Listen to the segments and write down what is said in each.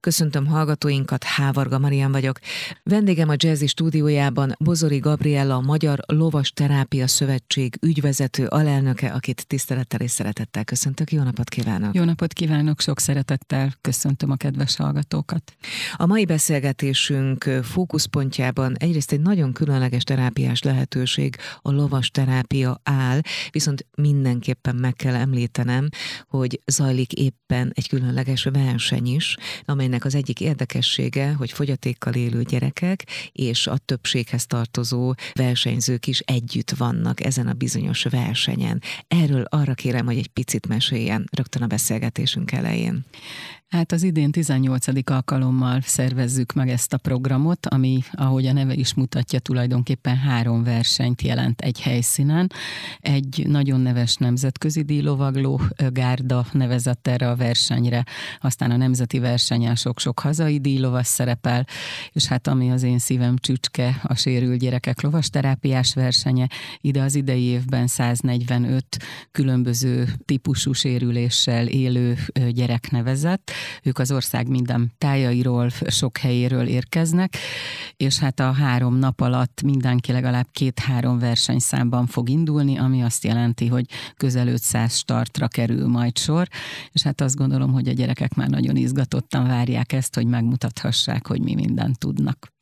Köszöntöm hallgatóinkat, Hávarga Marian vagyok. Vendégem a Jazzy stúdiójában Bozori Gabriella, a Magyar Lovas Terápia Szövetség ügyvezető alelnöke, akit tisztelettel és szeretettel köszöntök. Jó napot kívánok! Jó napot kívánok, sok szeretettel köszöntöm a kedves hallgatókat. A mai beszélgetésünk fókuszpontjában egyrészt egy nagyon különleges terápiás lehetőség, a lovas terápia áll, viszont mindenképpen meg kell említenem, hogy zajlik éppen egy különleges verseny is, amely amelynek az egyik érdekessége, hogy fogyatékkal élő gyerekek és a többséghez tartozó versenyzők is együtt vannak ezen a bizonyos versenyen. Erről arra kérem, hogy egy picit meséljen rögtön a beszélgetésünk elején. Hát az idén 18. alkalommal szervezzük meg ezt a programot, ami, ahogy a neve is mutatja, tulajdonképpen három versenyt jelent egy helyszínen. Egy nagyon neves nemzetközi díjlovagló gárda nevezett erre a versenyre, aztán a nemzeti versenyen sok-sok hazai díjlovas szerepel, és hát ami az én szívem csücske, a sérült gyerekek lovasterápiás versenye, ide az idei évben 145 különböző típusú sérüléssel élő gyerek nevezett, ők az ország minden tájairól, sok helyéről érkeznek, és hát a három nap alatt mindenki legalább két-három versenyszámban fog indulni, ami azt jelenti, hogy közel 500 startra kerül majd sor, és hát azt gondolom, hogy a gyerekek már nagyon izgatottan várják ezt, hogy megmutathassák, hogy mi mindent tudnak.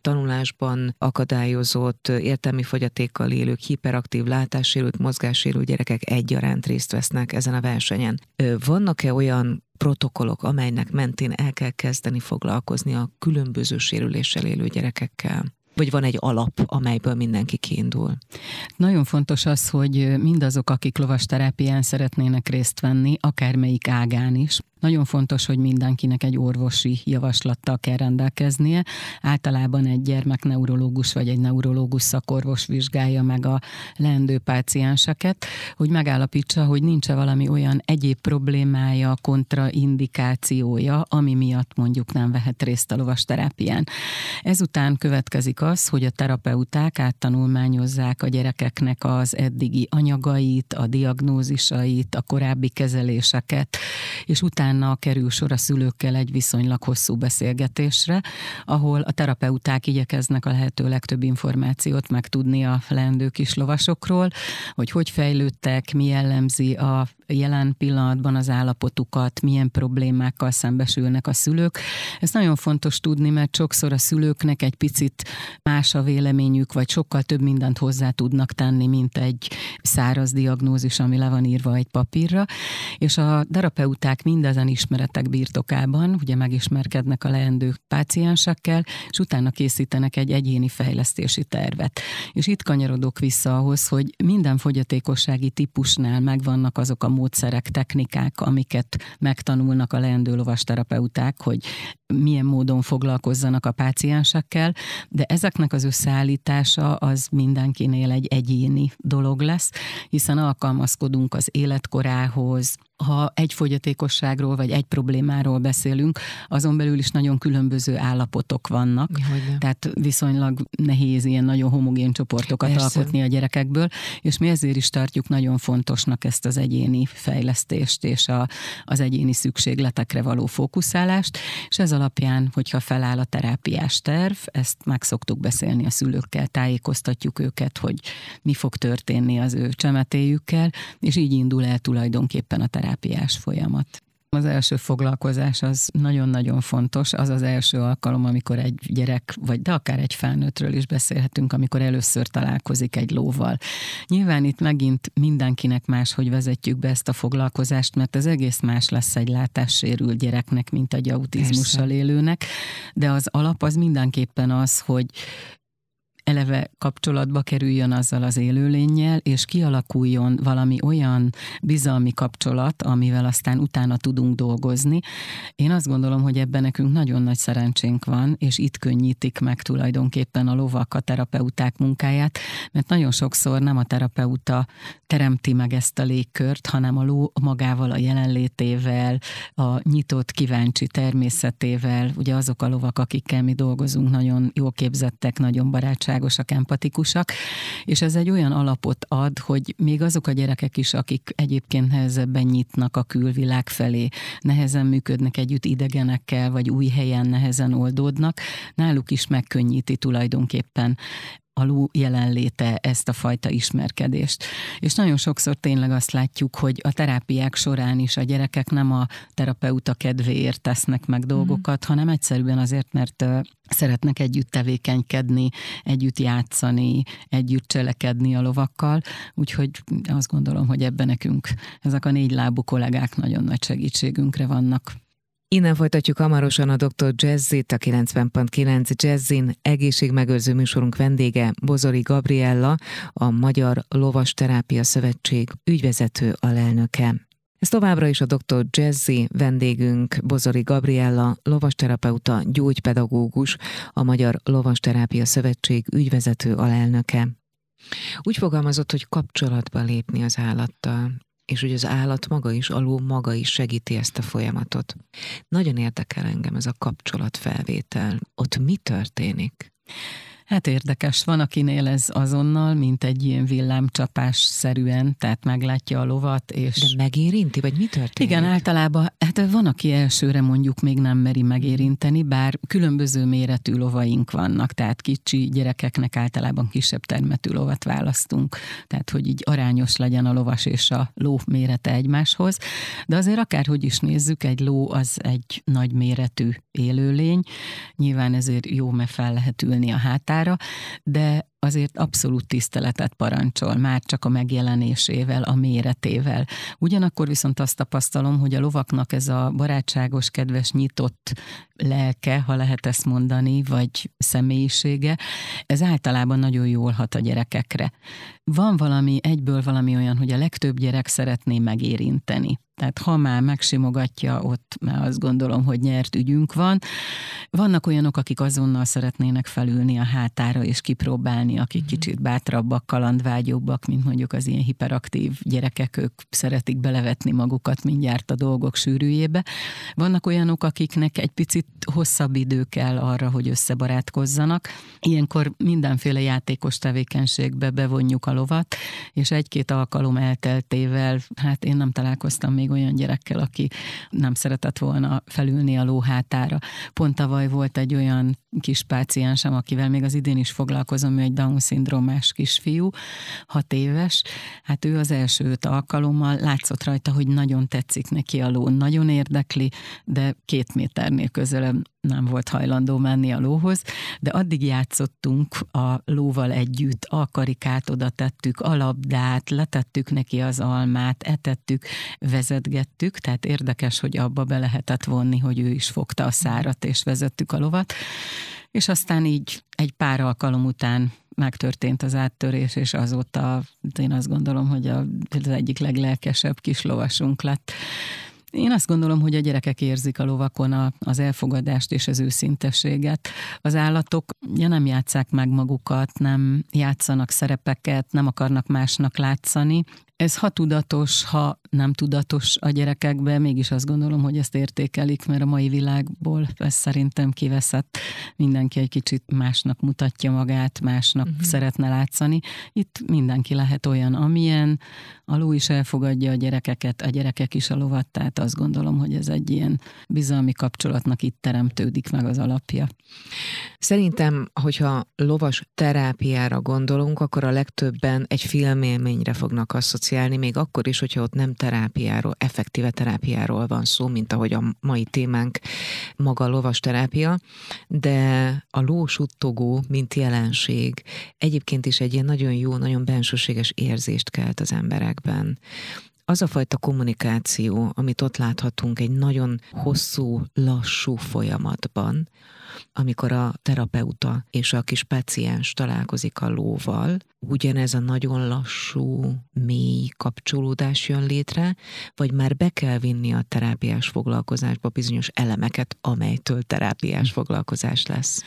Tanulásban akadályozott, értelmi fogyatékkal élők, hiperaktív, látássérült, mozgássérült gyerekek egyaránt részt vesznek ezen a versenyen. Vannak-e olyan protokollok, amelynek mentén el kell kezdeni foglalkozni a különböző sérüléssel élő gyerekekkel? Vagy van egy alap, amelyből mindenki kiindul? Nagyon fontos az, hogy mindazok, akik lovasterápián szeretnének részt venni, akármelyik ágán is, nagyon fontos, hogy mindenkinek egy orvosi javaslattal kell rendelkeznie. Általában egy gyermekneurológus vagy egy neurológus szakorvos vizsgálja meg a leendő pácienseket, hogy megállapítsa, hogy nincs-e valami olyan egyéb problémája, kontraindikációja, ami miatt mondjuk nem vehet részt a lovasterápián. Ezután következik az, hogy a terapeuták áttanulmányozzák a gyerekeknek az eddigi anyagait, a diagnózisait, a korábbi kezeléseket, és utána utána kerül sor a szülőkkel egy viszonylag hosszú beszélgetésre, ahol a terapeuták igyekeznek a lehető legtöbb információt megtudni a leendő kis lovasokról, hogy hogy fejlődtek, mi jellemzi a jelen pillanatban az állapotukat, milyen problémákkal szembesülnek a szülők. Ez nagyon fontos tudni, mert sokszor a szülőknek egy picit más a véleményük, vagy sokkal több mindent hozzá tudnak tenni, mint egy száraz diagnózis, ami le van írva egy papírra, és a terapeuták mindezen ismeretek birtokában, ugye megismerkednek a leendő páciensekkel, és utána készítenek egy egyéni fejlesztési tervet. És itt kanyarodok vissza ahhoz, hogy minden fogyatékossági típusnál megvannak azok a módszerek, technikák, amiket megtanulnak a leendő lovasterapeuták, hogy milyen módon foglalkozzanak a páciensekkel, de ezeknek az összeállítása az mindenkinél egy egyéni dolog lesz, hiszen alkalmazkodunk az életkorához, ha egy fogyatékosságról vagy egy problémáról beszélünk, azon belül is nagyon különböző állapotok vannak. Hogyne. Tehát viszonylag nehéz ilyen nagyon homogén csoportokat Persze. alkotni a gyerekekből, és mi ezért is tartjuk nagyon fontosnak ezt az egyéni fejlesztést és a, az egyéni szükségletekre való fókuszálást, és ez alapján, hogyha feláll a terápiás terv, ezt meg szoktuk beszélni a szülőkkel, tájékoztatjuk őket, hogy mi fog történni az ő csemetéjükkel, és így indul el tulajdonképpen a terápiás folyamat. Az első foglalkozás az nagyon-nagyon fontos, az az első alkalom, amikor egy gyerek, vagy de akár egy felnőttről is beszélhetünk, amikor először találkozik egy lóval. Nyilván itt megint mindenkinek más, hogy vezetjük be ezt a foglalkozást, mert az egész más lesz egy látássérült gyereknek, mint egy autizmussal Persze. élőnek, de az alap az mindenképpen az, hogy eleve kapcsolatba kerüljön azzal az élőlényel, és kialakuljon valami olyan bizalmi kapcsolat, amivel aztán utána tudunk dolgozni. Én azt gondolom, hogy ebben nekünk nagyon nagy szerencsénk van, és itt könnyítik meg tulajdonképpen a lovak, a terapeuták munkáját, mert nagyon sokszor nem a terapeuta teremti meg ezt a légkört, hanem a ló magával, a jelenlétével, a nyitott, kíváncsi természetével, ugye azok a lovak, akikkel mi dolgozunk, nagyon jól képzettek, nagyon barátság barátságosak, empatikusak, és ez egy olyan alapot ad, hogy még azok a gyerekek is, akik egyébként nehezebben nyitnak a külvilág felé, nehezen működnek együtt idegenekkel, vagy új helyen nehezen oldódnak, náluk is megkönnyíti tulajdonképpen a ló jelenléte ezt a fajta ismerkedést. És nagyon sokszor tényleg azt látjuk, hogy a terápiák során is a gyerekek nem a terapeuta kedvéért tesznek meg dolgokat, mm. hanem egyszerűen azért, mert szeretnek együtt tevékenykedni, együtt játszani, együtt cselekedni a lovakkal, úgyhogy azt gondolom, hogy ebben nekünk ezek a négy lábú kollégák nagyon nagy segítségünkre vannak. Innen folytatjuk hamarosan a Dr. Jazzit, a 90.9 Jazzin egészségmegőrző műsorunk vendége Bozori Gabriella, a Magyar Lovas Terápia Szövetség ügyvezető alelnöke. Ez továbbra is a Dr. Jazzy vendégünk, Bozori Gabriella, lovasterapeuta, gyógypedagógus, a Magyar Lovasterápia Szövetség ügyvezető alelnöke. Úgy fogalmazott, hogy kapcsolatba lépni az állattal és hogy az állat maga is, alul maga is segíti ezt a folyamatot. Nagyon érdekel engem ez a kapcsolatfelvétel. Ott mi történik? Hát érdekes, van akinél ez azonnal, mint egy ilyen villámcsapás szerűen, tehát meglátja a lovat, és... De megérinti, vagy mi történik? Igen, általában, hát van, aki elsőre mondjuk még nem meri megérinteni, bár különböző méretű lovaink vannak, tehát kicsi gyerekeknek általában kisebb termetű lovat választunk, tehát hogy így arányos legyen a lovas és a ló mérete egymáshoz, de azért akárhogy is nézzük, egy ló az egy nagy méretű élőlény, nyilván ezért jó, mert fel lehet ülni a hátán, magára, de azért abszolút tiszteletet parancsol, már csak a megjelenésével, a méretével. Ugyanakkor viszont azt tapasztalom, hogy a lovaknak ez a barátságos, kedves, nyitott lelke, ha lehet ezt mondani, vagy személyisége, ez általában nagyon jól hat a gyerekekre. Van valami, egyből valami olyan, hogy a legtöbb gyerek szeretné megérinteni. Tehát ha már megsimogatja, ott már azt gondolom, hogy nyert ügyünk van. Vannak olyanok, akik azonnal szeretnének felülni a hátára és kipróbálni, akik mm-hmm. kicsit bátrabbak, kalandvágyóbbak, mint mondjuk az ilyen hiperaktív gyerekek, ők szeretik belevetni magukat mindjárt a dolgok sűrűjébe. Vannak olyanok, akiknek egy picit hosszabb idő kell arra, hogy összebarátkozzanak. Ilyenkor mindenféle játékos tevékenységbe bevonjuk a lovat, és egy-két alkalom elteltével, hát én nem találkoztam még olyan gyerekkel, aki nem szeretett volna felülni a lóhátára. Pont tavaly volt egy olyan kis páciensem, akivel még az idén is foglalkozom, ő egy Down-szindrómás kisfiú, hat éves. Hát ő az első öt alkalommal látszott rajta, hogy nagyon tetszik neki a ló, nagyon érdekli, de két méternél közelebb nem volt hajlandó menni a lóhoz, de addig játszottunk a lóval együtt, a karikát oda tettük, a labdát, letettük neki az almát, etettük, vezetgettük, tehát érdekes, hogy abba be lehetett vonni, hogy ő is fogta a szárat, és vezettük a lovat, és aztán így egy pár alkalom után megtörtént az áttörés, és azóta én azt gondolom, hogy az egyik leglelkesebb kis lovasunk lett. Én azt gondolom, hogy a gyerekek érzik a lovakon a, az elfogadást és az őszintességet. Az állatok ja, nem játszák meg magukat, nem játszanak szerepeket, nem akarnak másnak látszani, ez ha tudatos, ha nem tudatos a gyerekekben, mégis azt gondolom, hogy ezt értékelik, mert a mai világból ez szerintem kiveszett. Mindenki egy kicsit másnak mutatja magát, másnak uh-huh. szeretne látszani. Itt mindenki lehet olyan, amilyen. A ló is elfogadja a gyerekeket, a gyerekek is a lovat, tehát azt gondolom, hogy ez egy ilyen bizalmi kapcsolatnak itt teremtődik meg az alapja. Szerintem, hogyha lovas terápiára gondolunk, akkor a legtöbben egy filmélményre fognak asszociálni asszociálni, még akkor is, hogyha ott nem terápiáról, effektíve terápiáról van szó, mint ahogy a mai témánk maga a lovas terápia, de a lósuttogó, mint jelenség, egyébként is egy ilyen nagyon jó, nagyon bensőséges érzést kelt az emberekben az a fajta kommunikáció, amit ott láthatunk egy nagyon hosszú, lassú folyamatban, amikor a terapeuta és a kis paciens találkozik a lóval, ugyanez a nagyon lassú, mély kapcsolódás jön létre, vagy már be kell vinni a terápiás foglalkozásba bizonyos elemeket, amelytől terápiás foglalkozás lesz?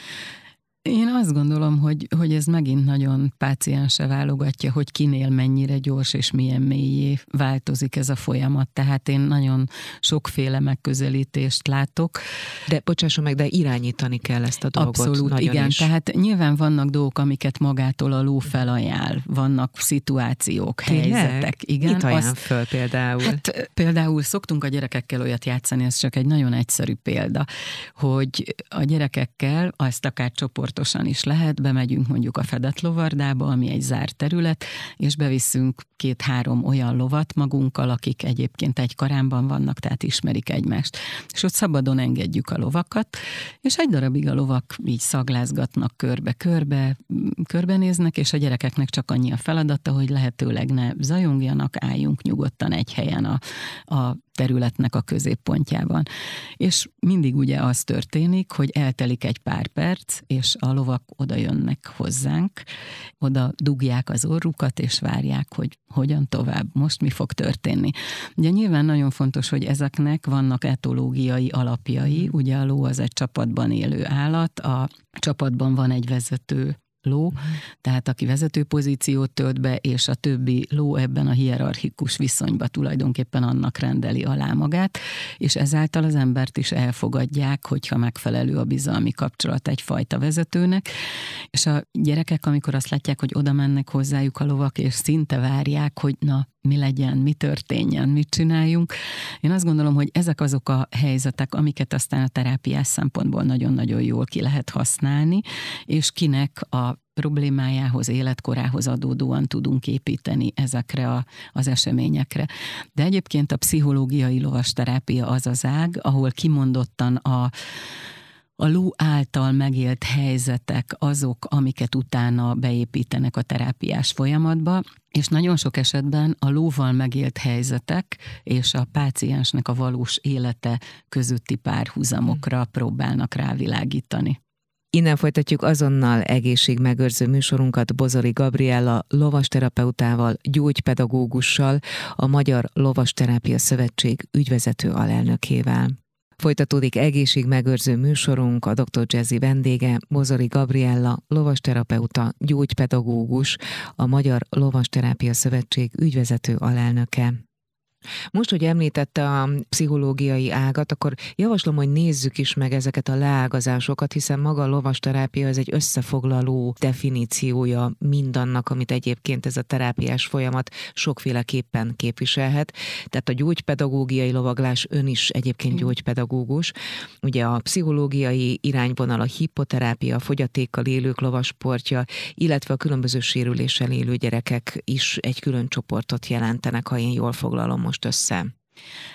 Én azt gondolom, hogy, hogy ez megint nagyon páciense válogatja, hogy kinél mennyire gyors és milyen mélyé változik ez a folyamat. Tehát én nagyon sokféle megközelítést látok. De bocsásson meg, de irányítani kell ezt a dolgot. Abszolút, igen. Is. Tehát nyilván vannak dolgok, amiket magától a ló felajánl. Vannak szituációk, Tényleg? helyzetek. Igen, Mit ajánl azt, föl például? Hát például szoktunk a gyerekekkel olyat játszani, ez csak egy nagyon egyszerű példa, hogy a gyerekekkel, azt akár csoportosan is lehet, bemegyünk mondjuk a fedett lovardába, ami egy zárt terület, és beviszünk két-három olyan lovat magunkkal, akik egyébként egy karámban vannak, tehát ismerik egymást. És ott szabadon engedjük a lovakat, és egy darabig a lovak így szaglázgatnak körbe-körbe, körbenéznek, és a gyerekeknek csak annyi a feladata, hogy lehetőleg ne zajongjanak, álljunk nyugodtan egy helyen a, a területnek a középpontjában. És mindig ugye az történik, hogy eltelik egy pár perc, és a lovak oda jönnek hozzánk, oda dugják az orrukat, és várják, hogy hogyan tovább, most mi fog történni. Ugye nyilván nagyon fontos, hogy ezeknek vannak etológiai alapjai, ugye a ló az egy csapatban élő állat, a csapatban van egy vezető ló, uh-huh. tehát aki vezető pozíciót tölt be, és a többi ló ebben a hierarchikus viszonyban tulajdonképpen annak rendeli alá magát, és ezáltal az embert is elfogadják, hogyha megfelelő a bizalmi kapcsolat egyfajta vezetőnek, és a gyerekek, amikor azt látják, hogy oda mennek hozzájuk a lovak, és szinte várják, hogy na, mi legyen, mi történjen, mit csináljunk. Én azt gondolom, hogy ezek azok a helyzetek, amiket aztán a terápiás szempontból nagyon-nagyon jól ki lehet használni, és kinek a problémájához, életkorához adódóan tudunk építeni ezekre a, az eseményekre. De egyébként a pszichológiai lovasterápia az az ág, ahol kimondottan a a ló által megélt helyzetek azok, amiket utána beépítenek a terápiás folyamatba, és nagyon sok esetben a lóval megélt helyzetek és a páciensnek a valós élete közötti párhuzamokra próbálnak rávilágítani. Innen folytatjuk azonnal egészségmegőrző műsorunkat Bozori Gabriella lovasterapeutával, gyógypedagógussal, a Magyar Lovasterápia Szövetség ügyvezető alelnökével. Folytatódik egészségmegőrző műsorunk, a dr. Jazzy vendége, Bozori Gabriella, lovasterapeuta, gyógypedagógus, a Magyar Lovasterápia Szövetség ügyvezető alelnöke. Most, hogy említette a pszichológiai ágat, akkor javaslom, hogy nézzük is meg ezeket a leágazásokat, hiszen maga a lovasterápia ez egy összefoglaló definíciója mindannak, amit egyébként ez a terápiás folyamat sokféleképpen képviselhet. Tehát a gyógypedagógiai lovaglás, ön is egyébként gyógypedagógus. Ugye a pszichológiai irányvonal, a hipoterápia, a fogyatékkal élők lovasportja, illetve a különböző sérüléssel élő gyerekek is egy külön csoportot jelentenek, ha én jól foglalom most most össze.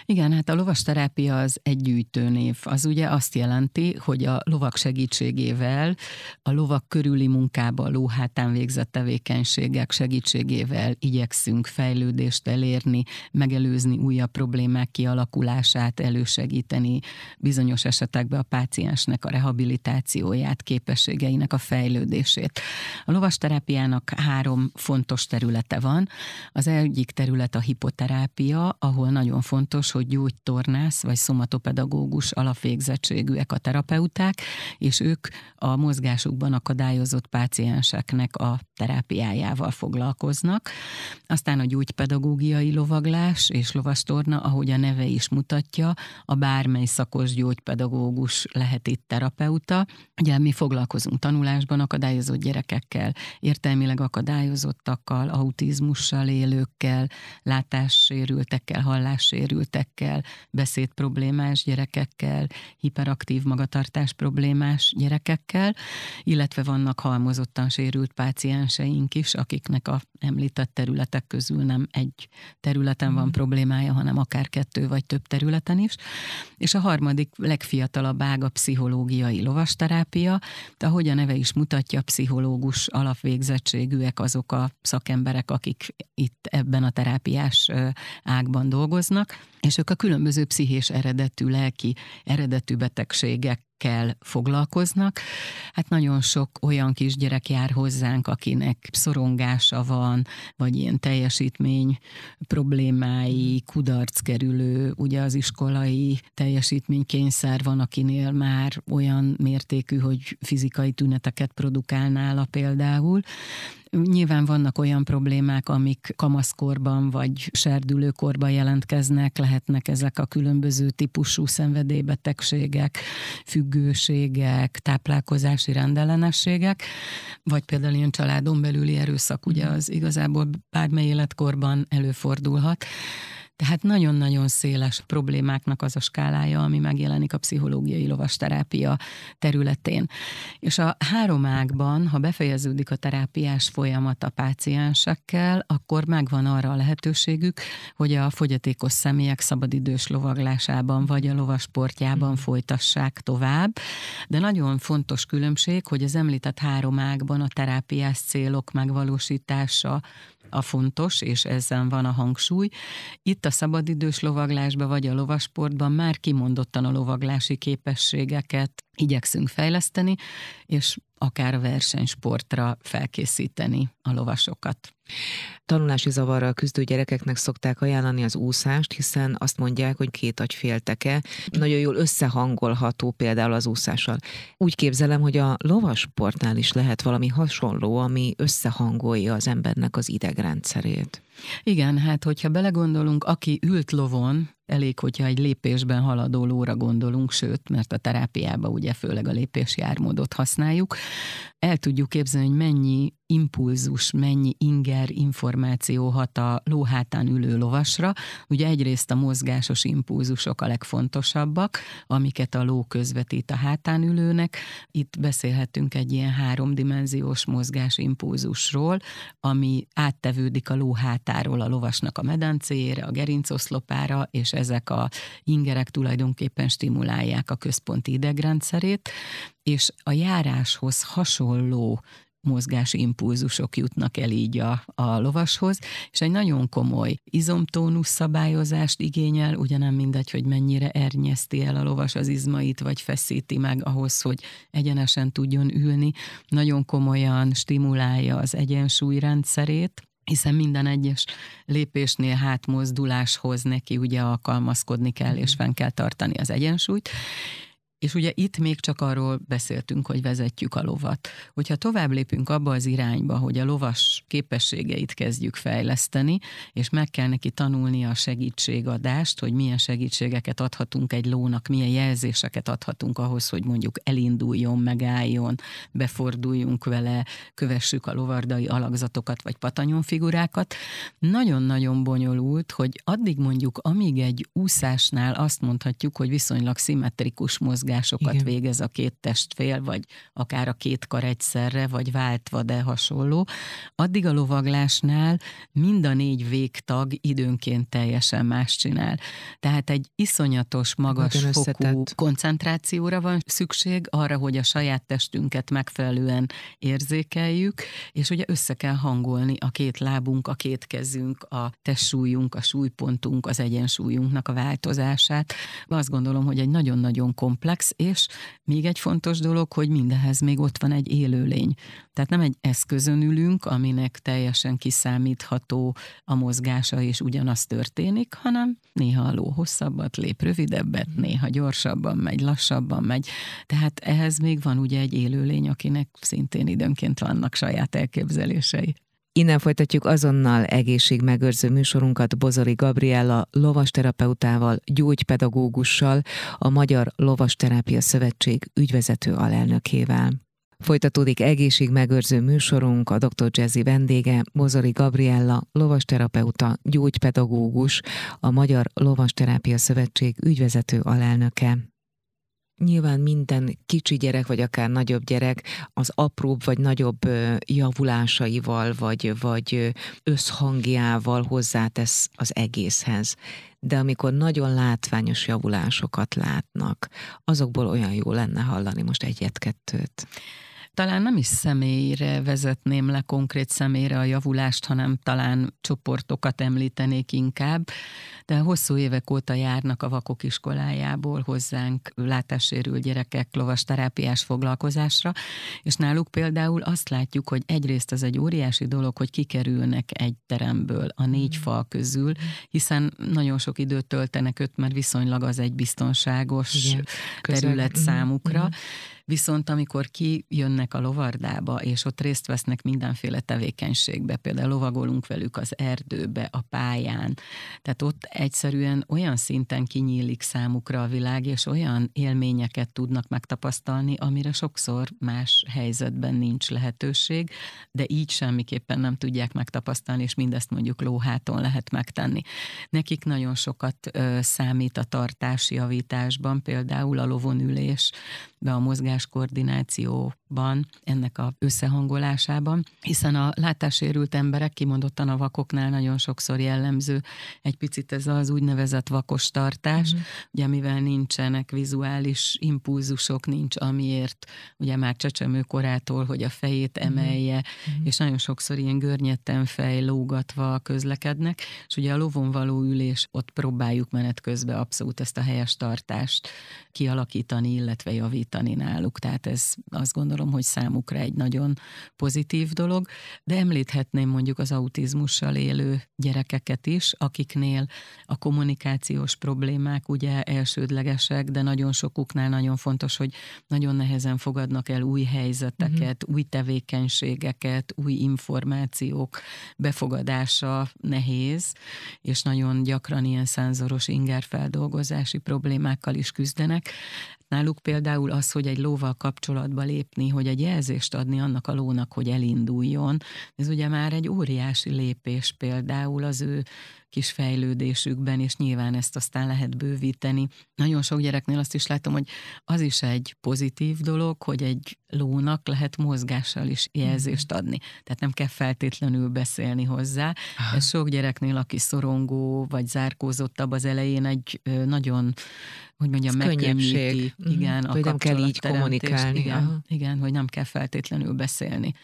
Igen, hát a lovasterápia az egy gyűjtőnév. Az ugye azt jelenti, hogy a lovak segítségével, a lovak körüli munkába, a lóhátán végzett tevékenységek segítségével igyekszünk fejlődést elérni, megelőzni újabb problémák kialakulását, elősegíteni bizonyos esetekben a páciensnek a rehabilitációját, képességeinek a fejlődését. A lovasterápiának három fontos területe van. Az egyik terület a hipoterápia, ahol nagyon fontos, hogy gyógytornász vagy szomatopedagógus alapvégzettségűek a terapeuták, és ők a mozgásukban akadályozott pácienseknek a terápiájával foglalkoznak. Aztán a gyógypedagógiai lovaglás és lovastorna, ahogy a neve is mutatja, a bármely szakos gyógypedagógus lehet itt terapeuta. Ugye mi foglalkozunk tanulásban akadályozott gyerekekkel, értelmileg akadályozottakkal, autizmussal élőkkel, látássérültekkel, hallássérültekkel, sérültekkel, beszéd problémás gyerekekkel, hiperaktív magatartás problémás gyerekekkel, illetve vannak halmozottan sérült pácienseink is, akiknek a említett területek közül nem egy területen van mm. problémája, hanem akár kettő vagy több területen is. És a harmadik legfiatalabb ág a pszichológiai lovasterápia, de ahogy a neve is mutatja, pszichológus alapvégzettségűek azok a szakemberek, akik itt ebben a terápiás ágban dolgoznak, foglalkoznak, és ők a különböző pszichés eredetű, lelki eredetű betegségek kell foglalkoznak. Hát nagyon sok olyan kisgyerek jár hozzánk, akinek szorongása van, vagy ilyen teljesítmény problémái, kudarc kerülő, ugye az iskolai teljesítménykényszer van, akinél már olyan mértékű, hogy fizikai tüneteket produkál nála például. Nyilván vannak olyan problémák, amik kamaszkorban vagy serdülőkorban jelentkeznek, lehetnek ezek a különböző típusú szenvedélybetegségek, függőségek, táplálkozási rendellenességek, vagy például ilyen családon belüli erőszak, ugye az igazából bármely életkorban előfordulhat. Tehát nagyon-nagyon széles problémáknak az a skálája, ami megjelenik a pszichológiai lovasterápia területén. És a három ágban, ha befejeződik a terápiás folyamat a páciensekkel, akkor megvan arra a lehetőségük, hogy a fogyatékos személyek szabadidős lovaglásában vagy a lovasportjában mm. folytassák tovább. De nagyon fontos különbség, hogy az említett három ágban a terápiás célok megvalósítása a fontos, és ezen van a hangsúly. Itt a szabadidős lovaglásban vagy a lovasportban már kimondottan a lovaglási képességeket igyekszünk fejleszteni, és akár a versenysportra felkészíteni a lovasokat. Tanulási zavarral küzdő gyerekeknek szokták ajánlani az úszást, hiszen azt mondják, hogy két agy félteke nagyon jól összehangolható például az úszással. Úgy képzelem, hogy a lovasportnál is lehet valami hasonló, ami összehangolja az embernek az idegrendszerét. Igen, hát hogyha belegondolunk, aki ült lovon, elég, hogyha egy lépésben haladó lóra gondolunk, sőt, mert a terápiában ugye főleg a lépésjármódot használjuk, el tudjuk képzelni, hogy mennyi impulzus, mennyi inger információ hat a lóhátán ülő lovasra. Ugye egyrészt a mozgásos impulzusok a legfontosabbak, amiket a ló közvetít a hátán ülőnek. Itt beszélhetünk egy ilyen háromdimenziós mozgás impulzusról, ami áttevődik a ló hátáról a lovasnak a medencéjére, a gerincoszlopára, és ezek a ingerek tulajdonképpen stimulálják a központi idegrendszerét, és a járáshoz hasonló mozgási impulzusok jutnak el így a, a lovashoz, és egy nagyon komoly izomtónusz szabályozást igényel, ugye nem mindegy, hogy mennyire ernyeszti el a lovas az izmait, vagy feszíti meg ahhoz, hogy egyenesen tudjon ülni, nagyon komolyan stimulálja az egyensúlyrendszerét, hiszen minden egyes lépésnél hátmozduláshoz neki ugye alkalmazkodni kell, és fenn kell tartani az egyensúlyt, és ugye itt még csak arról beszéltünk, hogy vezetjük a lovat. Hogyha tovább lépünk abba az irányba, hogy a lovas képességeit kezdjük fejleszteni, és meg kell neki tanulni a segítségadást, hogy milyen segítségeket adhatunk egy lónak, milyen jelzéseket adhatunk ahhoz, hogy mondjuk elinduljon, megálljon, beforduljunk vele, kövessük a lovardai alakzatokat vagy patanyonfigurákat. Nagyon-nagyon bonyolult, hogy addig mondjuk, amíg egy úszásnál azt mondhatjuk, hogy viszonylag szimmetrikus mozgás mozgásokat Igen. végez a két testfél, vagy akár a két kar egyszerre, vagy váltva, de hasonló. Addig a lovaglásnál mind a négy végtag időnként teljesen más csinál. Tehát egy iszonyatos, magas fokú összetett. koncentrációra van szükség, arra, hogy a saját testünket megfelelően érzékeljük, és ugye össze kell hangolni a két lábunk, a két kezünk, a testsúlyunk, a súlypontunk, az egyensúlyunknak a változását. Azt gondolom, hogy egy nagyon-nagyon komplex komplex, és még egy fontos dolog, hogy mindehez még ott van egy élőlény. Tehát nem egy eszközön ülünk, aminek teljesen kiszámítható a mozgása, és ugyanaz történik, hanem néha a ló hosszabbat lép, rövidebbet, néha gyorsabban megy, lassabban megy. Tehát ehhez még van ugye egy élőlény, akinek szintén időnként vannak saját elképzelései. Innen folytatjuk azonnal egészségmegőrző műsorunkat Bozori Gabriella lovasterapeutával, gyógypedagógussal, a Magyar Lovasterápia Szövetség ügyvezető alelnökével. Folytatódik egészségmegőrző műsorunk, a dr. Jazzy vendége, Bozori Gabriella, lovasterapeuta, gyógypedagógus, a Magyar Lovasterápia Szövetség ügyvezető alelnöke. Nyilván minden kicsi gyerek, vagy akár nagyobb gyerek az apróbb vagy nagyobb javulásaival, vagy, vagy összhangjával hozzátesz az egészhez. De amikor nagyon látványos javulásokat látnak, azokból olyan jó lenne hallani most egyet-kettőt. Talán nem is személyre vezetném le konkrét személyre a javulást, hanem talán csoportokat említenék inkább, de hosszú évek óta járnak a vakok iskolájából hozzánk látássérült gyerekek lovasterápiás foglalkozásra, és náluk például azt látjuk, hogy egyrészt ez egy óriási dolog, hogy kikerülnek egy teremből a négy mm. fal közül, hiszen nagyon sok időt töltenek öt, mert viszonylag az egy biztonságos Igen, terület közel. számukra. Mm-hmm Viszont amikor kijönnek a lovardába, és ott részt vesznek mindenféle tevékenységbe, például lovagolunk velük az erdőbe, a pályán, tehát ott egyszerűen olyan szinten kinyílik számukra a világ, és olyan élményeket tudnak megtapasztalni, amire sokszor más helyzetben nincs lehetőség, de így semmiképpen nem tudják megtapasztalni, és mindezt mondjuk lóháton lehet megtenni. Nekik nagyon sokat ö, számít a tartásjavításban, például a lovonülés, be a mozgáskoordinációban, ennek a összehangolásában, hiszen a látássérült emberek kimondottan a vakoknál nagyon sokszor jellemző egy picit ez az úgynevezett vakos tartás, uh-huh. ugye mivel nincsenek vizuális impulzusok, nincs amiért ugye már csecsemőkorától, hogy a fejét mhm. emelje, uh-huh. és nagyon sokszor ilyen görnyetten fej lógatva közlekednek, és ugye a lovon való ülés, ott próbáljuk menet közben abszolút ezt a helyes tartást kialakítani, illetve javítani náluk. Tehát ez azt gondolom, hogy számukra egy nagyon pozitív dolog, de említhetném mondjuk az autizmussal élő gyerekeket is, akiknél a kommunikációs problémák ugye elsődlegesek, de nagyon sokuknál nagyon fontos, hogy nagyon nehezen fogadnak el új helyzeteket, uh-huh. új tevékenységeket, új információk befogadása nehéz, és nagyon gyakran ilyen szánzoros ingerfeldolgozási problémákkal is küzdenek, Náluk például az, hogy egy lóval kapcsolatba lépni, hogy egy jelzést adni annak a lónak, hogy elinduljon, ez ugye már egy óriási lépés például az ő kis fejlődésükben, és nyilván ezt aztán lehet bővíteni. Nagyon sok gyereknél azt is látom, hogy az is egy pozitív dolog, hogy egy lónak lehet mozgással is jelzést mhm. adni. Tehát nem kell feltétlenül beszélni hozzá. Aha. Ez sok gyereknél, aki szorongó vagy zárkózottabb az elején egy nagyon hogy mondjam, megkönnyíti, mhm. igen, a hogy nem kell így kommunikálni. Igen, igen, hogy nem kell feltétlenül beszélni.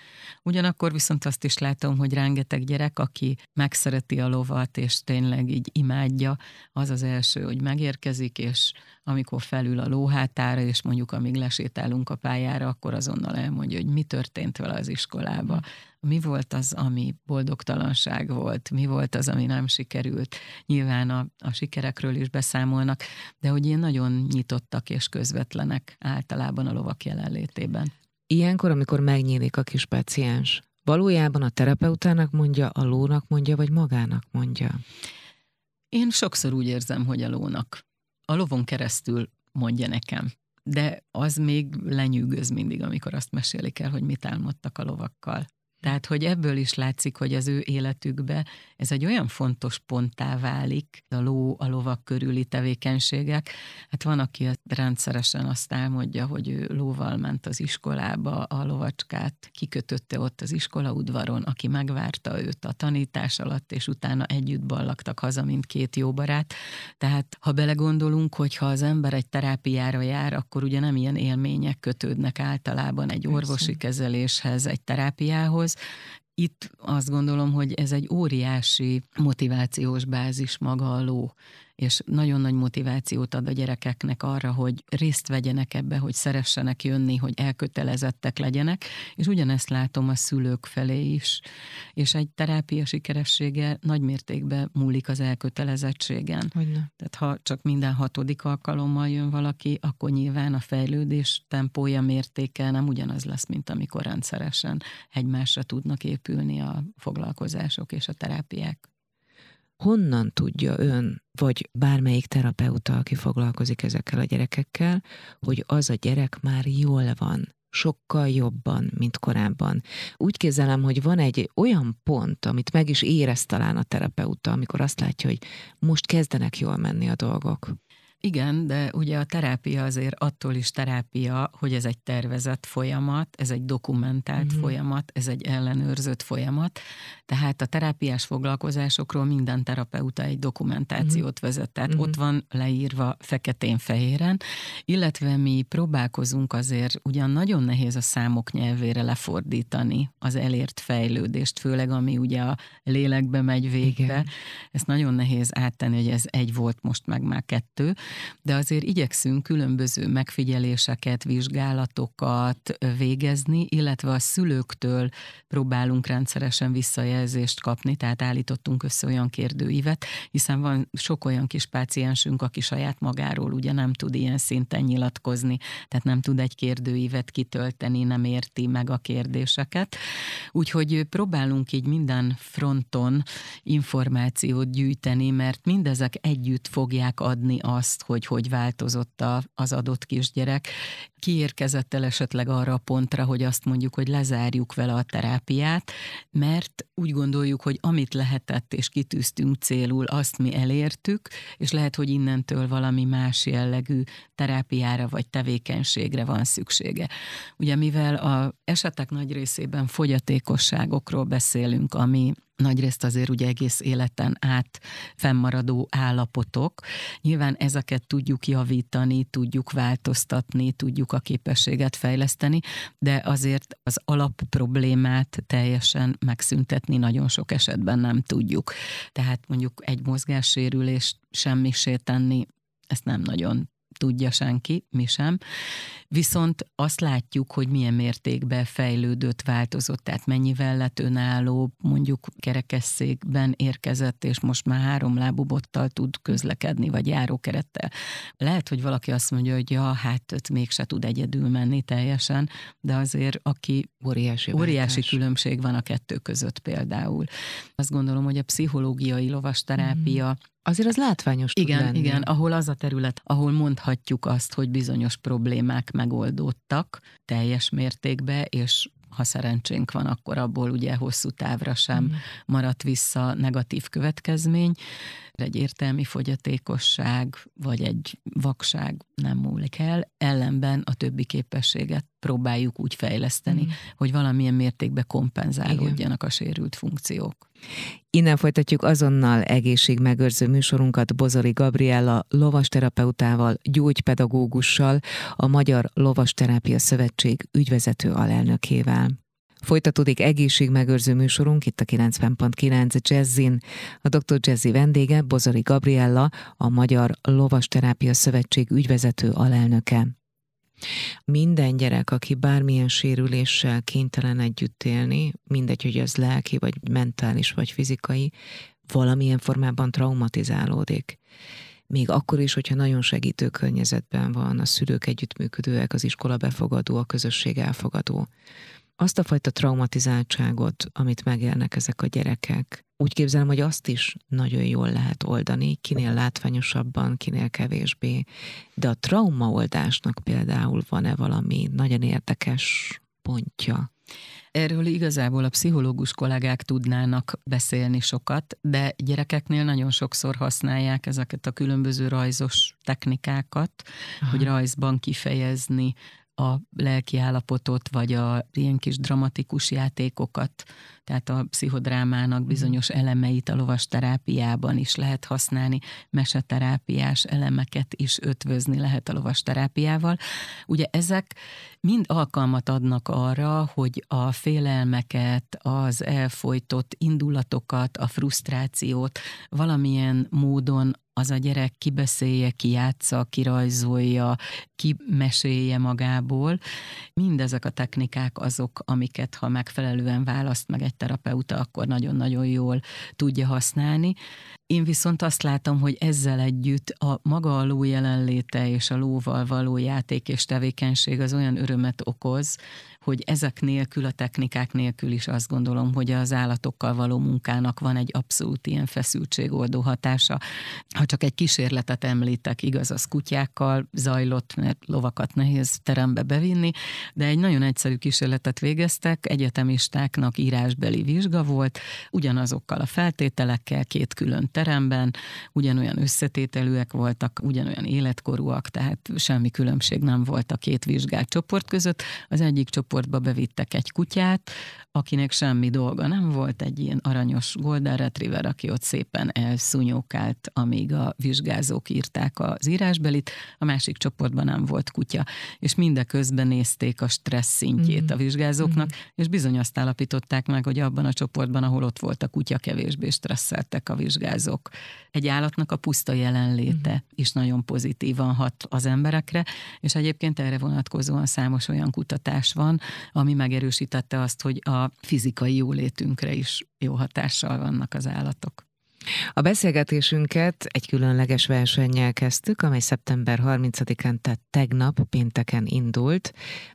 Ugyanakkor viszont azt is látom, hogy rengeteg gyerek, aki megszereti a lovat, és tényleg így imádja, az az első, hogy megérkezik, és amikor felül a lóhátára, és mondjuk amíg lesétálunk a pályára, akkor azonnal elmondja, hogy mi történt vele az iskolába, mi volt az, ami boldogtalanság volt, mi volt az, ami nem sikerült. Nyilván a, a sikerekről is beszámolnak, de hogy ilyen nagyon nyitottak és közvetlenek általában a lovak jelenlétében. Ilyenkor, amikor megnyílik a kis paciens, valójában a terapeutának mondja, a lónak mondja, vagy magának mondja? Én sokszor úgy érzem, hogy a lónak. A lovon keresztül mondja nekem. De az még lenyűgöz mindig, amikor azt mesélik el, hogy mit álmodtak a lovakkal. Tehát, hogy ebből is látszik, hogy az ő életükbe ez egy olyan fontos ponttá válik, a ló, a lovak körüli tevékenységek. Hát van, aki rendszeresen azt álmodja, hogy ő lóval ment az iskolába, a lovacskát kikötötte ott az iskola udvaron, aki megvárta őt a tanítás alatt, és utána együtt ballagtak haza, mint két jó barát. Tehát, ha belegondolunk, hogy ha az ember egy terápiára jár, akkor ugye nem ilyen élmények kötődnek általában egy orvosi kezeléshez, egy terápiához, itt azt gondolom, hogy ez egy óriási motivációs bázis maga a ló és nagyon nagy motivációt ad a gyerekeknek arra, hogy részt vegyenek ebbe, hogy szeressenek jönni, hogy elkötelezettek legyenek, és ugyanezt látom a szülők felé is. És egy terápia sikeressége nagy mértékben múlik az elkötelezettségen. Hogyne. Tehát ha csak minden hatodik alkalommal jön valaki, akkor nyilván a fejlődés tempója mértéke nem ugyanaz lesz, mint amikor rendszeresen egymásra tudnak épülni a foglalkozások és a terápiák honnan tudja ön, vagy bármelyik terapeuta, aki foglalkozik ezekkel a gyerekekkel, hogy az a gyerek már jól van, sokkal jobban, mint korábban. Úgy képzelem, hogy van egy olyan pont, amit meg is érez talán a terapeuta, amikor azt látja, hogy most kezdenek jól menni a dolgok. Igen, de ugye a terápia azért attól is terápia, hogy ez egy tervezett folyamat, ez egy dokumentált uh-huh. folyamat, ez egy ellenőrzött folyamat, tehát a terápiás foglalkozásokról minden terapeuta egy dokumentációt uh-huh. vezet, tehát uh-huh. ott van leírva feketén-fehéren, illetve mi próbálkozunk azért, ugyan nagyon nehéz a számok nyelvére lefordítani az elért fejlődést, főleg ami ugye a lélekbe megy végbe, Igen. ezt nagyon nehéz áttenni, hogy ez egy volt, most meg már kettő, de azért igyekszünk különböző megfigyeléseket, vizsgálatokat végezni, illetve a szülőktől próbálunk rendszeresen visszajelzést kapni, tehát állítottunk össze olyan kérdőívet, hiszen van sok olyan kis páciensünk, aki saját magáról ugye nem tud ilyen szinten nyilatkozni, tehát nem tud egy kérdőívet kitölteni, nem érti meg a kérdéseket. Úgyhogy próbálunk így minden fronton információt gyűjteni, mert mindezek együtt fogják adni azt, hogy hogy változott a, az adott kisgyerek. Kiérkezett el esetleg arra a pontra, hogy azt mondjuk, hogy lezárjuk vele a terápiát, mert úgy gondoljuk, hogy amit lehetett és kitűztünk célul, azt mi elértük, és lehet, hogy innentől valami más jellegű terápiára vagy tevékenységre van szüksége. Ugye mivel a esetek nagy részében fogyatékosságokról beszélünk, ami nagyrészt azért ugye egész életen át fennmaradó állapotok. Nyilván ezeket tudjuk javítani, tudjuk változtatni, tudjuk a képességet fejleszteni, de azért az alapproblémát teljesen megszüntetni nagyon sok esetben nem tudjuk. Tehát mondjuk egy mozgássérülést semmisé tenni, ezt nem nagyon tudja senki, mi sem. Viszont azt látjuk, hogy milyen mértékben fejlődött, változott, tehát mennyivel lett önálló, mondjuk kerekesszékben érkezett, és most már három lábú bottal tud közlekedni, vagy járókerettel. Lehet, hogy valaki azt mondja, hogy ja, hát még mégse tud egyedül menni teljesen, de azért aki óriási, óriási különbség van a kettő között például. Azt gondolom, hogy a pszichológiai lovasterápia mm Azért az látványos Igen, tud lenni. igen, ahol az a terület, ahol mondhatjuk azt, hogy bizonyos problémák megoldódtak teljes mértékben, és ha szerencsénk van, akkor abból ugye hosszú távra sem mm. maradt vissza negatív következmény. Egy értelmi fogyatékosság, vagy egy vakság nem múlik el, ellenben a többi képességet próbáljuk úgy fejleszteni, mm. hogy valamilyen mértékben kompenzálódjanak Igen. a sérült funkciók. Innen folytatjuk azonnal egészségmegőrző műsorunkat Bozori Gabriella lovasterapeutával, gyógypedagógussal, a Magyar Lovasterápia Szövetség ügyvezető alelnökével. Folytatódik egészségmegőrző műsorunk itt a 90.9 Jazzin. A Dr. Jazzy vendége Bozori Gabriella, a Magyar Lovasterápia Szövetség ügyvezető alelnöke. Minden gyerek, aki bármilyen sérüléssel kénytelen együtt élni, mindegy, hogy ez lelki, vagy mentális, vagy fizikai, valamilyen formában traumatizálódik. Még akkor is, hogyha nagyon segítő környezetben van, a szülők együttműködőek, az iskola befogadó, a közösség elfogadó. Azt a fajta traumatizáltságot, amit megélnek ezek a gyerekek, úgy képzelem, hogy azt is nagyon jól lehet oldani, kinél látványosabban, kinél kevésbé. De a traumaoldásnak például van-e valami nagyon érdekes pontja? Erről igazából a pszichológus kollégák tudnának beszélni sokat, de gyerekeknél nagyon sokszor használják ezeket a különböző rajzos technikákat, Aha. hogy rajzban kifejezni a lelki állapotot, vagy a ilyen kis dramatikus játékokat, tehát a pszichodrámának mhm. bizonyos elemeit a lovas terápiában is lehet használni, meseterápiás elemeket is ötvözni lehet a lovas terápiával. Ugye ezek mind alkalmat adnak arra, hogy a félelmeket, az elfolytott indulatokat, a frusztrációt valamilyen módon az a gyerek kibeszélje, kijátsza, kirajzolja, kimesélje magából. Mindezek a technikák azok, amiket ha megfelelően választ meg egy terapeuta, akkor nagyon-nagyon jól tudja használni. Én viszont azt látom, hogy ezzel együtt a maga a ló jelenléte és a lóval való játék és tevékenység az olyan örömet okoz, hogy ezek nélkül, a technikák nélkül is azt gondolom, hogy az állatokkal való munkának van egy abszolút ilyen feszültségoldó hatása. Ha csak egy kísérletet említek, igaz, az kutyákkal zajlott, mert lovakat nehéz terembe bevinni, de egy nagyon egyszerű kísérletet végeztek, egyetemistáknak írásbeli vizsga volt, ugyanazokkal a feltételekkel, két külön teremben, ugyanolyan összetételűek voltak, ugyanolyan életkorúak, tehát semmi különbség nem volt a két vizsgált csoport között. Az egyik csoportba bevittek egy kutyát, akinek semmi dolga nem volt, egy ilyen aranyos golden retriever, aki ott szépen elszúnyókált, amíg a vizsgázók írták az írásbelit, a másik csoportban nem volt kutya, és mindeközben nézték a stressz szintjét mm. a vizsgázóknak, mm. és bizony azt állapították meg, hogy abban a csoportban, ahol ott volt a kutya, kevésbé stresszeltek a vizsgázók. Egy állatnak a puszta jelenléte mm. is nagyon pozitívan hat az emberekre, és egyébként erre vonatkozóan számos olyan kutatás van, ami megerősítette azt, hogy a fizikai jólétünkre is jó hatással vannak az állatok. A beszélgetésünket egy különleges versennyel kezdtük, amely szeptember 30-án, tehát tegnap, pénteken indult.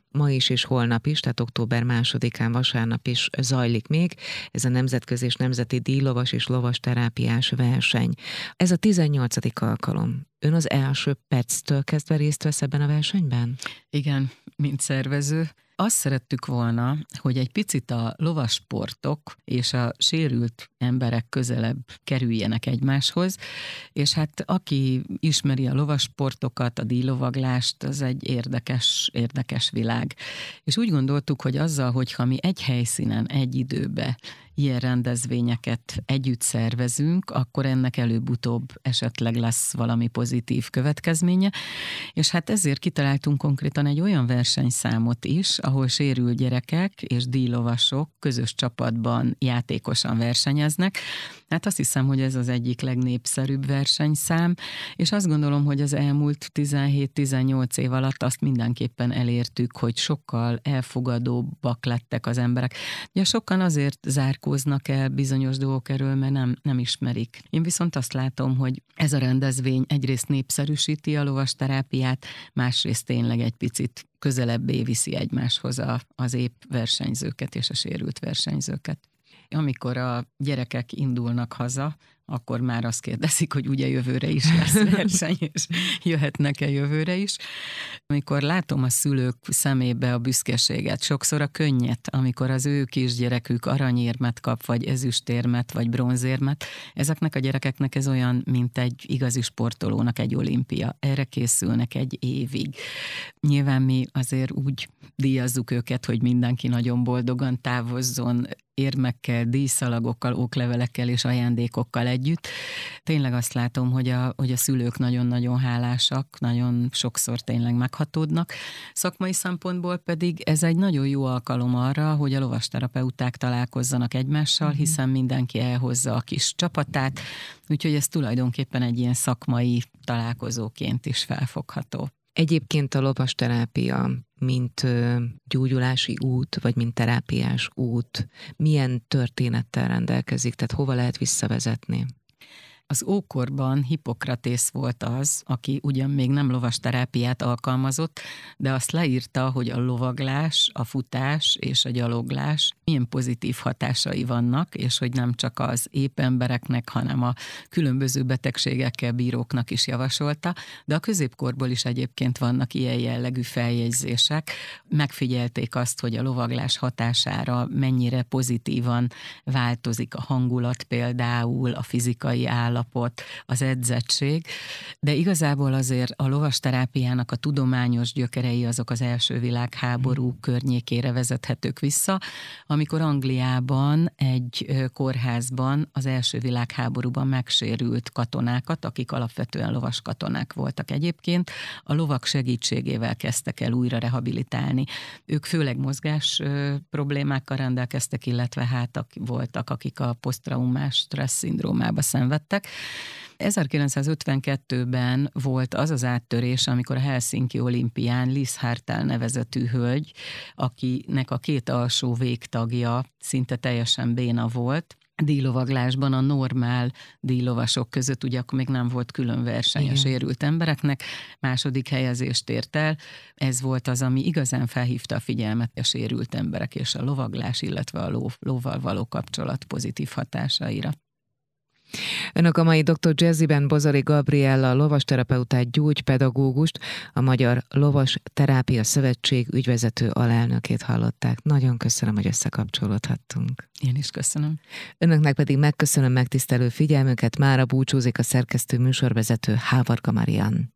Ma is és holnap is, tehát október másodikán, vasárnap is zajlik még. Ez a Nemzetközi és Nemzeti Díjlovas és Lovas Terápiás verseny. Ez a 18. alkalom. Ön az első perctől kezdve részt vesz ebben a versenyben? Igen, mint szervező azt szerettük volna, hogy egy picit a lovasportok és a sérült emberek közelebb kerüljenek egymáshoz, és hát aki ismeri a lovasportokat, a díjlovaglást, az egy érdekes, érdekes világ. És úgy gondoltuk, hogy azzal, hogyha mi egy helyszínen, egy időbe ilyen rendezvényeket együtt szervezünk, akkor ennek előbb-utóbb esetleg lesz valami pozitív következménye. És hát ezért kitaláltunk konkrétan egy olyan versenyszámot is, ahol sérült gyerekek és díjlovasok közös csapatban játékosan versenyeznek. Hát azt hiszem, hogy ez az egyik legnépszerűbb versenyszám, és azt gondolom, hogy az elmúlt 17-18 év alatt azt mindenképpen elértük, hogy sokkal elfogadóbbak lettek az emberek. Ugye sokan azért zárkó nyilatkoznak el bizonyos dolgok erről, mert nem, nem ismerik. Én viszont azt látom, hogy ez a rendezvény egyrészt népszerűsíti a lovasterápiát, másrészt tényleg egy picit közelebbé viszi egymáshoz a, az épp versenyzőket és a sérült versenyzőket. Amikor a gyerekek indulnak haza, akkor már azt kérdezik, hogy ugye jövőre is lesz verseny, és jöhetnek-e jövőre is. Amikor látom a szülők szemébe a büszkeséget, sokszor a könnyet, amikor az ő kisgyerekük aranyérmet kap, vagy ezüstérmet, vagy bronzérmet, ezeknek a gyerekeknek ez olyan, mint egy igazi sportolónak egy olimpia. Erre készülnek egy évig. Nyilván mi azért úgy díjazzuk őket, hogy mindenki nagyon boldogan távozzon érmekkel, díszalagokkal, oklevelekkel és ajándékokkal együtt. Tényleg azt látom, hogy a, hogy a szülők nagyon-nagyon hálásak, nagyon sokszor tényleg meghatódnak. Szakmai szempontból pedig ez egy nagyon jó alkalom arra, hogy a lovasterapeuták találkozzanak egymással, uh-huh. hiszen mindenki elhozza a kis csapatát, úgyhogy ez tulajdonképpen egy ilyen szakmai találkozóként is felfogható. Egyébként a lovasterápia, mint gyógyulási út, vagy mint terápiás út, milyen történettel rendelkezik, tehát hova lehet visszavezetni? Az ókorban Hippokratész volt az, aki ugyan még nem lovasterápiát alkalmazott, de azt leírta, hogy a lovaglás, a futás és a gyaloglás milyen pozitív hatásai vannak, és hogy nem csak az épp embereknek, hanem a különböző betegségekkel bíróknak is javasolta, de a középkorból is egyébként vannak ilyen jellegű feljegyzések. Megfigyelték azt, hogy a lovaglás hatására mennyire pozitívan változik a hangulat például, a fizikai állapot, állapot, az edzettség, de igazából azért a lovasterápiának a tudományos gyökerei azok az első világháború mm. környékére vezethetők vissza, amikor Angliában egy kórházban az első világháborúban megsérült katonákat, akik alapvetően lovas katonák voltak egyébként, a lovak segítségével kezdtek el újra rehabilitálni. Ők főleg mozgás problémákkal rendelkeztek, illetve hát voltak, akik a posztraumás stressz szindrómába szenvedtek, 1952-ben volt az az áttörés, amikor a Helsinki olimpián Liz Hartel nevezetű hölgy, akinek a két alsó végtagja szinte teljesen béna volt, díjlovaglásban a normál díjlovasok között, ugye akkor még nem volt külön verseny Igen. a sérült embereknek, második helyezést ért el. Ez volt az, ami igazán felhívta a figyelmet a sérült emberek és a lovaglás, illetve a ló, lóval való kapcsolat pozitív hatásaira. Önök a mai dr. Jazzyben Bozari Gabriella lovasterapeutát, gyógypedagógust, a Magyar Lovas Terápia Szövetség ügyvezető alelnökét hallották. Nagyon köszönöm, hogy összekapcsolódhattunk. Én is köszönöm. Önöknek pedig megköszönöm megtisztelő figyelmüket. Mára búcsúzik a szerkesztő műsorvezető Hávarka Marian.